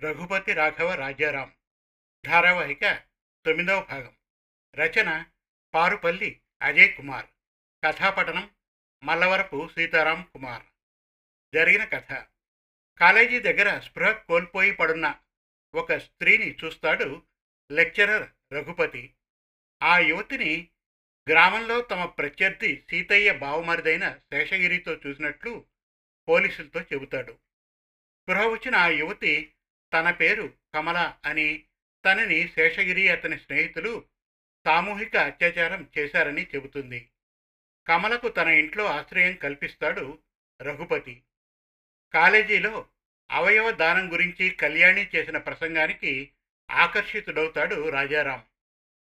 రఘుపతి రాఘవ రాజారాం. ధారావాహిక తొమ్మిదవ భాగం. రచన పారుపల్లి అజయ్ కుమార్. కథాపఠనం మల్లవరపు సీతారాం కుమార్. జరిగిన కథ. కాలేజీ దగ్గర స్పృహ కోల్పోయి పడున్న ఒక స్త్రీని చూస్తాడు లెక్చరర్ రఘుపతి. ఆ యువతిని గ్రామంలో తమ ప్రత్యర్థి సీతయ్య బావమరిదైన శేషగిరితో చూసినట్లు పోలీసులతో చెబుతాడు. స్పృహ వచ్చిన ఆ యువతి తన పేరు కమల అని తనని శేషగిరి అతని స్నేహితులు సామూహిక అత్యాచారం చేశారని చెబుతుంది. కమలకు తన ఇంట్లో ఆశ్రయం కల్పిస్తాడు రఘుపతి. కాలేజీలో అవయవ దానం గురించి కళ్యాణి చేసిన ప్రసంగానికి ఆకర్షితుడవుతాడు రాజారాం.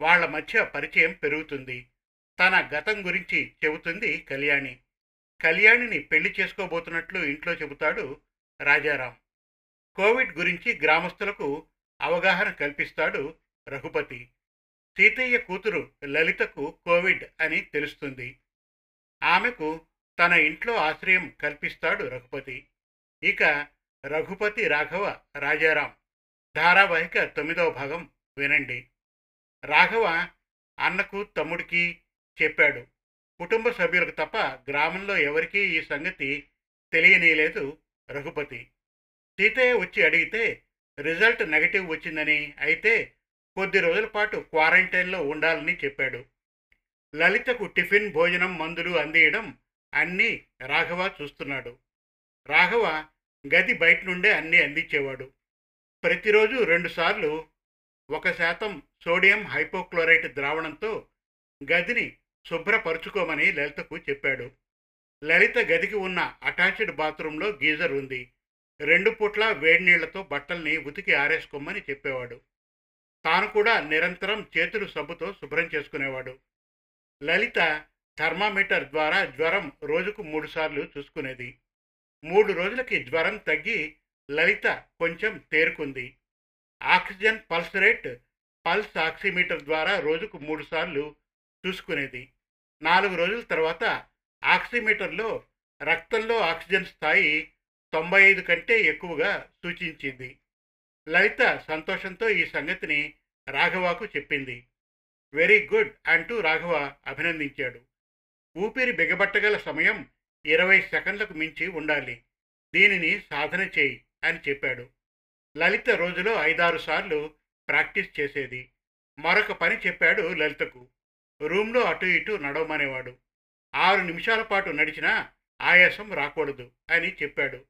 వాళ్ళ మధ్య పరిచయం పెరుగుతుంది. తన గతం గురించి చెబుతుంది కళ్యాణి. కళ్యాణిని పెళ్ళి చేసుకోబోతున్నట్లు ఇంట్లో చెబుతాడు రాజారాం. కోవిడ్ గురించి గ్రామస్తులకు అవగాహన కల్పిస్తాడు రఘుపతి. సీతయ్య కూతురు లలితకు కోవిడ్ అని తెలుస్తుంది. ఆమెకు తన ఇంట్లో ఆశ్రయం కల్పిస్తాడు రఘుపతి. ఇక రఘుపతి రాఘవ రాజారాం. ధారావాహిక తొమ్మిదవ భాగం వినండి. రాఘవ అన్నకు తమ్ముడికి చెప్పాడు. కుటుంబ సభ్యులకు తప్ప గ్రామంలో ఎవరికీ ఈ సంగతి తెలియనీయలేదు రఘుపతి. సీతయ్య వచ్చి అడిగితే రిజల్ట్ నెగటివ్ వచ్చిందని అయితే కొద్ది రోజుల పాటు క్వారంటైన్లో ఉండాలని చెప్పాడు. లలితకు టిఫిన్ భోజనం మందులు అందియడం అన్నీ రాఘవ చూస్తున్నాడు. రాఘవ గది బయట నుండే అన్నీ అందించేవాడు. ప్రతిరోజు రెండుసార్లు ఒక శాతం సోడియం హైపోక్లోరైట్ ద్రావణంతో గదిని శుభ్రపరుచుకోమని లలితకు చెప్పాడు. లలిత గదికి ఉన్న అటాచ్డ్ బాత్రూంలో గీజర్ ఉంది. రెండు పూట్ల వేడి నీళ్ళతో బట్టల్ని ఉతికి ఆరేసుకోమని చెప్పేవాడు. తాను కూడా నిరంతరం చేతులు సబ్బుతో శుభ్రం చేసుకునేవాడు. లలిత థర్మామీటర్ ద్వారా జ్వరం రోజుకు మూడుసార్లు చూసుకునేది. మూడు రోజులకి జ్వరం తగ్గి లలిత కొంచెం తేరుకుంది. Oxygen pulse rate pulse oximeter ద్వారా రోజుకు మూడుసార్లు చూసుకునేది. నాలుగు రోజుల తర్వాత ఆక్సిమీటర్లో రక్తంలో ఆక్సిజన్ స్థాయి తొంభై ఐదు కంటే ఎక్కువగా సూచించింది. లలిత సంతోషంతో ఈ సంగతిని రాఘవకు చెప్పింది. వెరీ గుడ్ అంటూ రాఘవ అభినందించాడు. ఊపిరి బిగబట్టగల సమయం ఇరవై సెకండ్లకు మించి ఉండాలి. దీనిని సాధన చేయి అని చెప్పాడు. లలిత రోజులో ఐదారు సార్లు ప్రాక్టీస్ చేసేది. మరొక పని చెప్పాడు లలితకు. రూమ్లో అటు ఇటు నడవమనేవాడు. ఆరు నిమిషాల పాటు నడిచినా ఆయాసం రాకూడదు అని చెప్పాడు.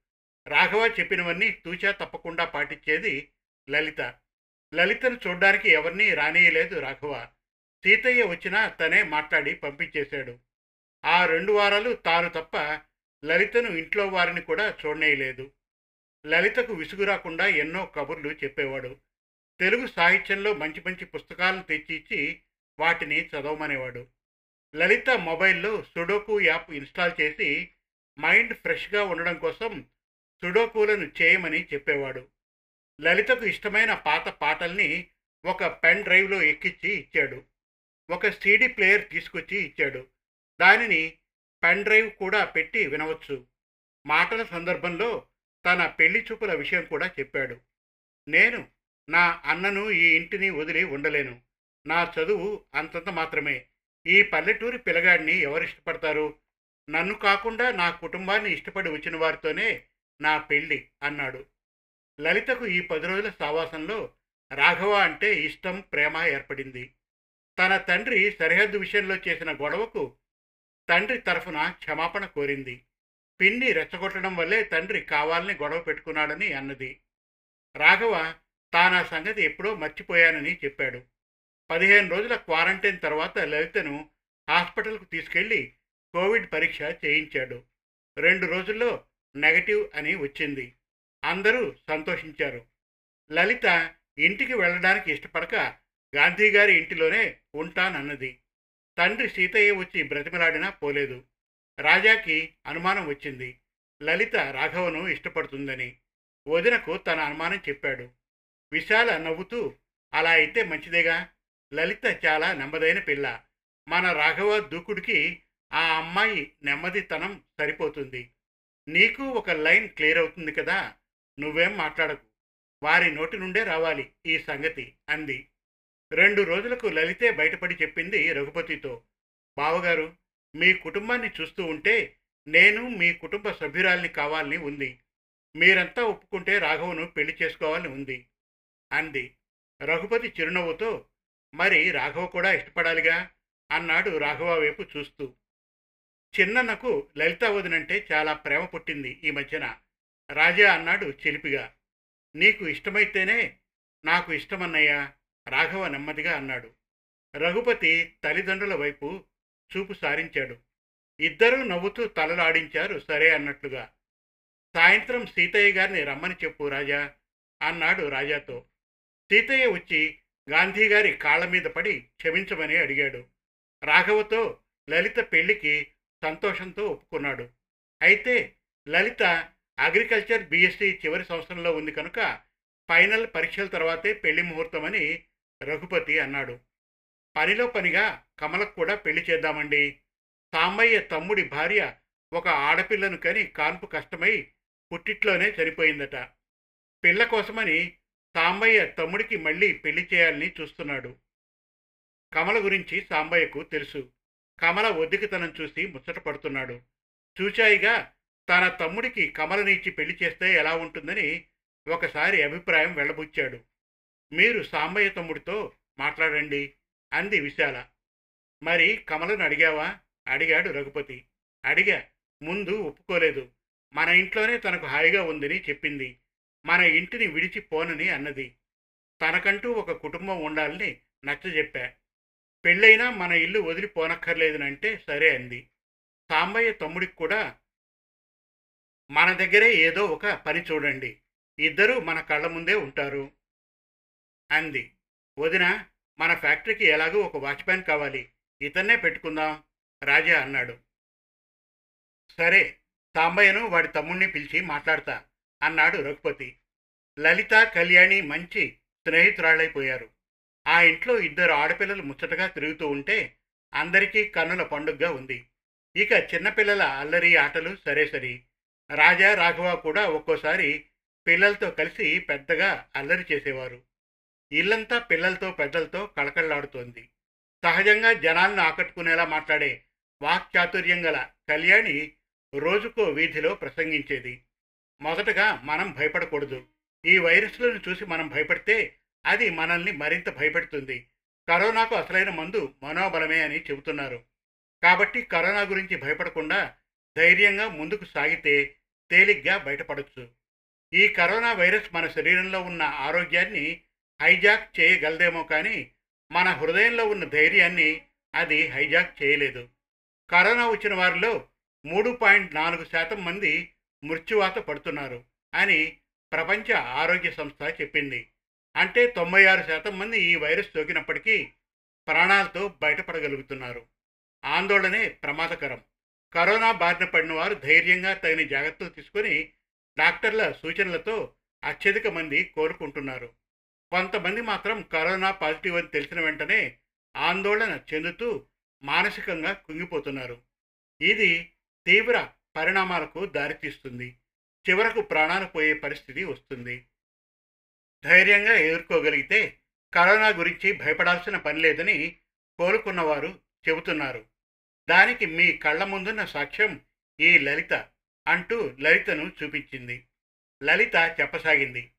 రాఘవ చెప్పినవన్నీ తూచా తప్పకుండా పాటించేది లలిత. లలితను చూడ్డానికి ఎవరినీ రానియలేదు రాఘవ. సీతయ్య వచ్చినా తనే మాట్లాడి పంపించేశాడు. ఆ రెండు వారాలు తాను తప్ప లలితను ఇంట్లో వారిని కూడా చూడనేయలేదు. లలితకు విసుగు రాకుండా ఎన్నో కబుర్లు చెప్పేవాడు. తెలుగు సాహిత్యంలో మంచి మంచి పుస్తకాలను తెచ్చిచ్చి వాటిని చదవమనేవాడు. లలిత మొబైల్లో సుడోకు యాప్ ఇన్స్టాల్ చేసి మైండ్ ఫ్రెష్గా ఉండడం కోసం సుడోకులను చేయమని చెప్పేవాడు. లలితకు ఇష్టమైన పాత పాటల్ని ఒక పెన్ డ్రైవ్లో ఎక్కించి ఇచ్చాడు. ఒక సీడీ ప్లేయర్ తీసుకొచ్చి ఇచ్చాడు. దానిని పెన్ డ్రైవ్ కూడా పెట్టి వినవచ్చు. మాటల సందర్భంలో తన పెళ్ళి చూపుల విషయం కూడా చెప్పాడు. నేను నా అన్నను ఈ ఇంటిని వదిలి ఉండలేను. నా చదువు అంతంత మాత్రమే. ఈ పల్లెటూరి పిల్లగాడిని ఎవరు ఇష్టపడతారు? నన్ను కాకుండా నా కుటుంబాన్ని ఇష్టపడి వచ్చిన వారితోనే నా పెళ్ళి అన్నాడు. లలితకు ఈ పది రోజుల సావాసంలో రాఘవ అంటే ఇష్టం ప్రేమ ఏర్పడింది. తన తండ్రి సరిహద్దు విషయంలో చేసిన గొడవకు తండ్రి తరఫున క్షమాపణ కోరింది. పిన్ని రెచ్చగొట్టడం వల్లే తండ్రి కావాలని గొడవ పెట్టుకున్నాడని అన్నది. రాఘవ తానా సంగతి ఎప్పుడో మర్చిపోయానని చెప్పాడు. పదిహేను రోజుల క్వారంటైన్ తర్వాత లలితను హాస్పిటల్కు తీసుకెళ్ళి కోవిడ్ పరీక్ష చేయించాడు. రెండు రోజుల్లో నెగటివ్ అని వచ్చింది. అందరూ సంతోషించారు. లలిత ఇంటికి వెళ్ళడానికి ఇష్టపడక గాంధీ గారి ఇంటిలోనే ఉంటానన్నది. తండ్రి సీతయ్య వచ్చి బ్రతిమలాడినా పోలేదు. రాజాకి అనుమానం వచ్చింది. లలిత రాఘవను ఇష్టపడుతుందని. వదినకు తన అనుమానం చెప్పాడు. విశాల నవ్వుతూ అలా అయితే మంచిదేగా? లలిత చాలా నెమ్మదైన పిల్ల. మన రాఘవ దూకుడికి ఆ అమ్మాయి నెమ్మదితనం సరిపోతుంది. నీకు ఒక లైన్ క్లియర్ అవుతుంది కదా నువ్వేం మాట్లాడకు. వారి నోటి నుండే రావాలి ఈ సంగతి అంది. రెండు రోజులకు లలితే బయటపడి చెప్పింది రఘుపతితో బావగారు మీ కుటుంబాన్ని చూస్తూ ఉంటే నేను మీ కుటుంబ సభ్యురాల్ని కావాలని ఉంది. మీరంతా ఒప్పుకుంటే రాఘవను పెళ్ళి చేసుకోవాలని ఉంది అంది. రఘుపతి చిరునవ్వుతో మరి రాఘవ కూడా ఇష్టపడాలిగా? అన్నాడు రాఘవ వైపు చూస్తూ. చిన్నన్నకు లలిత వదినంటే చాలా ప్రేమ పుట్టింది ఈ మధ్యన. రాజా అన్నాడు చిలిపిగా. నీకు ఇష్టమైతేనే నాకు ఇష్టమన్నయ్యా రాఘవ నెమ్మదిగా అన్నాడు. రఘుపతి తల్లిదండ్రుల వైపు చూపు సారించాడు. ఇద్దరూ నవ్వుతూ తలలాడించారు సరే అన్నట్లుగా. సాయంత్రం సీతయ్య గారిని రమ్మని చెప్పు రాజా అన్నాడు రాజాతో. సీతయ్య వచ్చి గాంధీ గారి కాళ్ళ మీద పడి క్షమించమని అడిగాడు. రాఘవతో లలిత పెళ్ళికి సంతోషంతో ఒప్పుకున్నాడు. అయితే లలిత అగ్రికల్చర్ బీఎస్సీ చివరి సంవత్సరంలో ఉంది కనుక ఫైనల్ పరీక్షల తర్వాతే పెళ్ళి ముహూర్తమని రఘుపతి అన్నాడు. పనిలో పనిగా కమలకు కూడా పెళ్ళి చేద్దామండి. సాంబయ్య తమ్ముడి భార్య ఒక ఆడపిల్లను కని కాన్పు కష్టమై పుట్టిట్లోనే చనిపోయిందట. పిల్ల కోసమని సాంబయ్య తమ్ముడికి మళ్ళీ పెళ్ళి చేయాలని చూస్తున్నాడు. కమల గురించి సాంబయ్యకు తెలుసు. కమల ఒద్దికితనం చూసి ముచ్చట పడుతున్నాడు. చూచాయిగా తన తమ్ముడికి కమలనిచ్చి పెళ్ళి చేస్తే ఎలా ఉంటుందని ఒకసారి అభిప్రాయం వెళ్ళబుచ్చాడు. మీరు సాంబయ్య తమ్ముడితో మాట్లాడండి అంది విశాల. మరి కమలను అడిగావా? అడిగాడు రఘుపతి. అడిగా. ముందు ఒప్పుకోలేదు. మన ఇంట్లోనే తనకు హాయిగా ఉందని చెప్పింది. మన ఇంటిని విడిచి పోనని అన్నది. తనకంటూ ఒక కుటుంబం ఉండాలని నచ్చజెప్పా. పెళ్ళైనా మన ఇల్లు వదిలిపోనక్కర్లేదనంటే సరే అంది. సాంబయ్య తమ్ముడికి కూడా మన దగ్గరే ఏదో ఒక పని చూడండి. ఇద్దరూ మన కళ్ళ ముందే ఉంటారు అంది. వదిన మన ఫ్యాక్టరీకి ఎలాగో ఒక వాచ్మ్యాన్ కావాలి. ఇతన్నే పెట్టుకుందాం రాజా అన్నాడు. సరే సాంబయ్యను వాడి తమ్ముణ్ణి పిలిచి మాట్లాడతా అన్నాడు రఘుపతి. లలిత కళ్యాణి మంచి స్నేహితురాళ్ళైపోయారు. ఆ ఇంట్లో ఇద్దరు ఆడపిల్లలు ముచ్చటగా తిరుగుతూ ఉంటే అందరికీ కన్నుల పండుగగా ఉంది. ఇక చిన్నపిల్లల అల్లరి ఆటలు సరే సరి. రాజా రాఘవ కూడా ఒక్కోసారి పిల్లలతో కలిసి పెద్దగా అల్లరి చేసేవారు. ఇల్లంతా పిల్లలతో పెద్దలతో కళకళలాడుతోంది. సహజంగా జనాలను ఆకట్టుకునేలా మాట్లాడే వాక్చాతుర్యం గల కళ్యాణి రోజుకో వీధిలో ప్రసంగించేది. మొదటగా మనం భయపడకూడదు. ఈ వైరస్లను చూసి మనం భయపడితే అది మనల్ని మరింత భయపెడుతుంది. కరోనాకు అసలైన మందు మనోబలమే అని చెబుతున్నారు. కాబట్టి కరోనా గురించి భయపడకుండా ధైర్యంగా ముందుకు సాగితే తేలిగ్గా బయటపడవచ్చు ఈ కరోనా వైరస్ మన శరీరంలో ఉన్న ఆరోగ్యాన్ని హైజాక్ చేయగలదేమో కానీ మన హృదయంలో ఉన్న ధైర్యాన్ని అది హైజాక్ చేయలేదు. కరోనా వచ్చిన వారిలో మూడు పాయింట్ నాలుగు శాతం మంది మృత్యువాత పడుతున్నారు అని ప్రపంచ ఆరోగ్య సంస్థ చెప్పింది. అంటే తొంభై ఆరు శాతం మంది ఈ వైరస్ సోకినప్పటికీ ప్రాణాలతో బయటపడగలుగుతున్నారు. ఆందోళనే ప్రమాదకరం. కరోనా బారిన పడిన వారు ధైర్యంగా తగిన జాగ్రత్తలు తీసుకొని డాక్టర్ల సూచనలతో అత్యధిక మంది కోలుకుంటున్నారు. కొంతమంది మాత్రం కరోనా పాజిటివ్ అని తెలిసిన వెంటనే ఆందోళన చెందుతూ మానసికంగా కుంగిపోతున్నారు. ఇది తీవ్ర పరిణామాలకు దారితీస్తుంది. చివరకు ప్రాణాలు పోయే పరిస్థితి వస్తుంది. ధైర్యంగా ఎదుర్కోగలిగితే కరోనా గురించి భయపడాల్సిన పని లేదని కోలుకున్నవారు చెబుతున్నారు. దానికి మీ కళ్ళ ముందున్న సాక్ష్యం ఈ లలిత అంటూ లలితను చూపించింది. లలిత చెప్పసాగింది.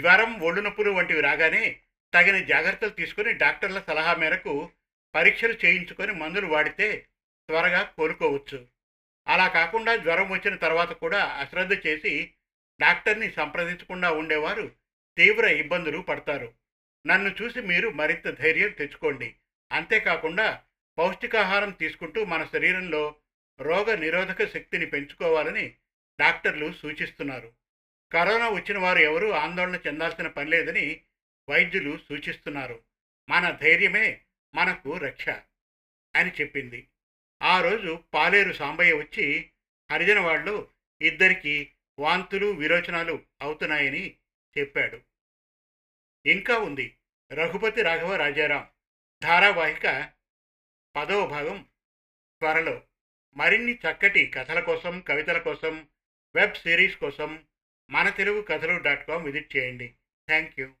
జ్వరం ఒళ్ళు నొప్పులు వంటివి రాగానే తగిన జాగ్రత్తలు తీసుకుని డాక్టర్ల సలహా మేరకు పరీక్షలు చేయించుకొని మందులు వాడితే త్వరగా కోలుకోవచ్చు. అలా కాకుండా జ్వరం వచ్చిన తర్వాత కూడా అశ్రద్ధ చేసి డాక్టర్ని సంప్రదించకుండా ఉండేవారు తీవ్ర ఇబ్బందులు పడతారు. నన్ను చూసి మీరు మరింత ధైర్యం తెచ్చుకోండి. అంతేకాకుండా పౌష్టికాహారం తీసుకుంటూ మన శరీరంలో రోగ నిరోధక శక్తిని పెంచుకోవాలని డాక్టర్లు సూచిస్తున్నారు. కరోనా వచ్చిన వారు ఎవరూ ఆందోళన చెందాల్సిన పని లేదని వైద్యులు సూచిస్తున్నారు. మన ధైర్యమే మనకు రక్ష అని చెప్పింది. ఆ రోజు పాలేరు సాంబయ్య వచ్చి హరిజన వాళ్ళు ఇద్దరికి వాంతులు విరోచనాలు అవుతున్నాయని చెప్పాడు. ఇంకా ఉంది. రఘుపతి రాఘవ రాజారాం. ధారావాహిక పదవ భాగం త్వరలో. మరిన్ని చక్కటి కథల కోసం కవితల కోసం వెబ్ సిరీస్ కోసం మన తెలుగు కథలు డాట్ కామ్ విజిట్ చేయండి. Thank you